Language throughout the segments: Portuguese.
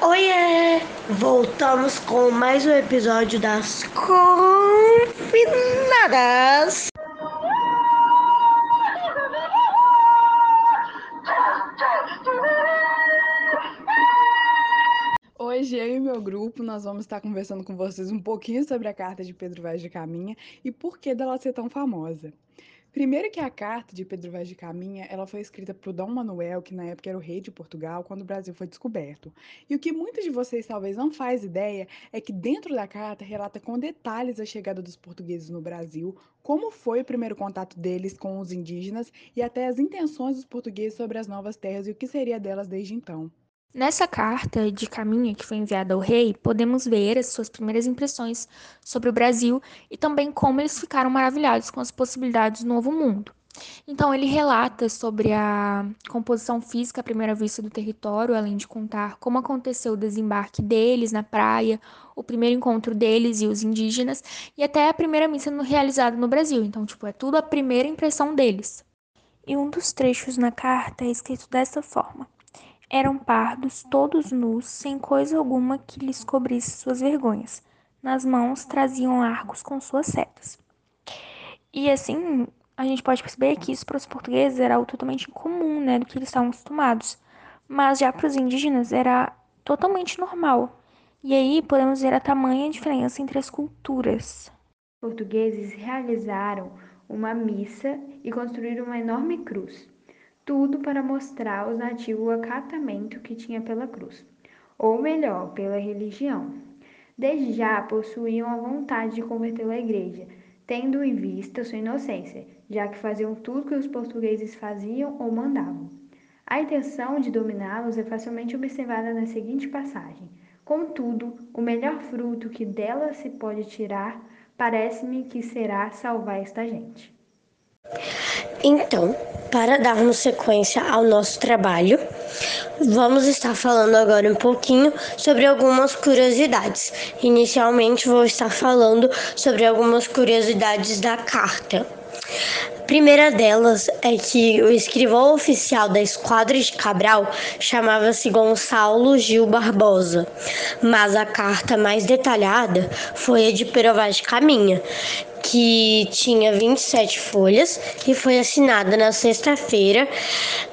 Oiê! Voltamos com mais um episódio das Confinadas. Hoje eu e meu grupo nós vamos estar conversando com vocês um pouquinho sobre a carta de Pedro Vaz de Caminha e por que dela ser tão famosa. Primeiro que a carta de Pedro Vaz de Caminha, ela foi escrita por Dom Manuel, que na época era o rei de Portugal, quando o Brasil foi descoberto. E o que muitos de vocês talvez não faz ideia é que dentro da carta relata com detalhes a chegada dos portugueses no Brasil, como foi o primeiro contato deles com os indígenas e até as intenções dos portugueses sobre as novas terras e o que seria delas desde então. Nessa carta de caminho que foi enviada ao rei, podemos ver as suas primeiras impressões sobre o Brasil e também como eles ficaram maravilhados com as possibilidades do novo mundo. Então, ele relata sobre a composição física à primeira vista do território, além de contar como aconteceu o desembarque deles na praia, o primeiro encontro deles e os indígenas, e até a primeira missa realizada no Brasil. Então, tipo, é tudo a primeira impressão deles. E um dos trechos na carta é escrito dessa forma. Eram pardos, todos nus, sem coisa alguma que lhes cobrisse suas vergonhas. Nas mãos traziam arcos com suas setas. E assim, a gente pode perceber que isso para os portugueses era algo totalmente incomum, né, do que eles estavam acostumados. Mas já para os indígenas era totalmente normal. E aí podemos ver a tamanha diferença entre as culturas. Os portugueses realizaram uma missa e construíram uma enorme cruz tudo para mostrar aos nativos o acatamento que tinha pela cruz, ou melhor, pela religião. Desde já possuíam a vontade de convertê-lo à igreja, tendo em vista sua inocência, já que faziam tudo que os portugueses faziam ou mandavam. A intenção de dominá-los é facilmente observada na seguinte passagem: Contudo, o melhor fruto que dela se pode tirar, parece-me que será salvar esta gente. Então, para darmos sequência ao nosso trabalho, vamos estar falando agora um pouquinho sobre algumas curiosidades. Inicialmente, vou estar falando sobre algumas curiosidades da carta. A primeira delas é que o escrivão oficial da Esquadra de Cabral chamava-se Gonçalo Gil Barbosa, mas a carta mais detalhada foi a de Perovaz Caminha, que tinha 27 folhas e foi assinada na sexta-feira,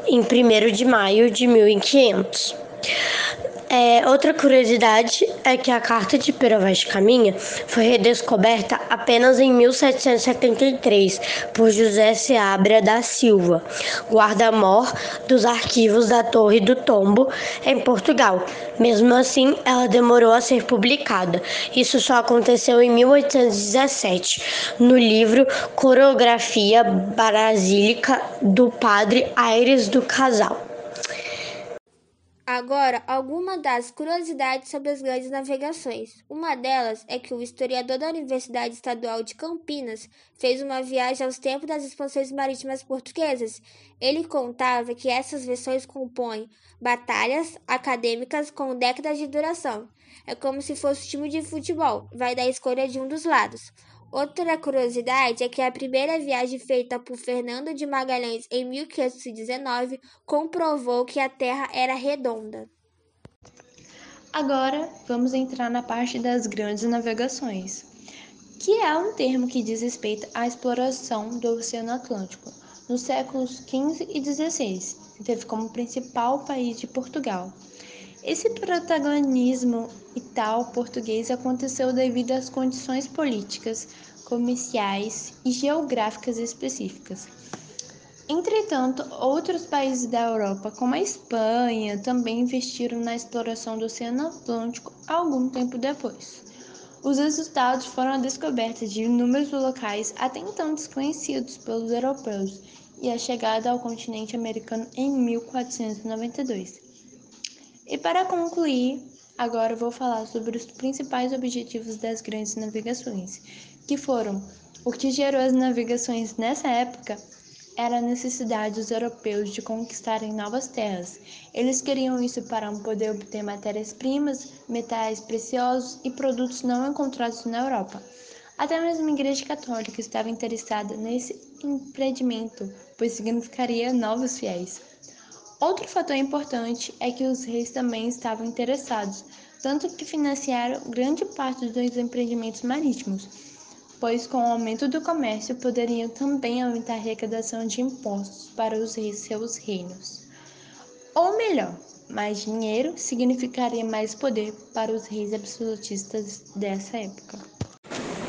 em 1 de maio de 1500. É, outra curiosidade é que a carta de Pero Vaz de Caminha foi redescoberta apenas em 1773 por José Seabra da Silva, guarda-mor dos arquivos da Torre do Tombo, em Portugal. Mesmo assim, ela demorou a ser publicada. Isso só aconteceu em 1817, no livro Coreografia Basílica do Padre Aires do Casal. Agora, algumas das curiosidades sobre as grandes navegações. Uma delas é que o historiador da Universidade Estadual de Campinas fez uma viagem aos tempos das expansões marítimas portuguesas. Ele contava que essas versões compõem batalhas acadêmicas com décadas de duração. É como se fosse um time de futebol, vai dar escolha de um dos lados. Outra curiosidade é que a primeira viagem feita por Fernando de Magalhães em 1519 comprovou que a Terra era redonda. Agora vamos entrar na parte das grandes navegações, que é um termo que diz respeito à exploração do Oceano Atlântico nos séculos XV e XVI, que teve como principal país de Portugal. Esse protagonismo e tal português aconteceu devido às condições políticas, comerciais e geográficas específicas. Entretanto, outros países da Europa, como a Espanha, também investiram na exploração do Oceano Atlântico algum tempo depois. Os resultados foram a descoberta de inúmeros locais até então desconhecidos pelos europeus e a chegada ao continente americano em 1492. E para concluir, agora vou falar sobre os principais objetivos das grandes navegações, que foram o que gerou as navegações nessa época era a necessidade dos europeus de conquistarem novas terras. Eles queriam isso para poder obter matérias-primas, metais preciosos e produtos não encontrados na Europa. Até mesmo a Igreja Católica estava interessada nesse empreendimento, pois significaria novos fiéis. Outro fator importante é que os reis também estavam interessados, tanto que financiaram grande parte dos empreendimentos marítimos, pois com o aumento do comércio poderiam também aumentar a arrecadação de impostos para os reis seus reinos. Ou melhor, mais dinheiro significaria mais poder para os reis absolutistas dessa época.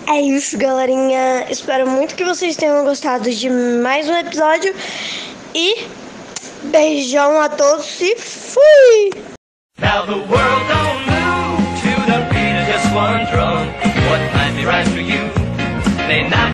É isso, galerinha. Espero muito que vocês tenham gostado de mais um episódio e beijão a todos e fui! Now the world don't move to the beat of just one drum. What might be right for you may not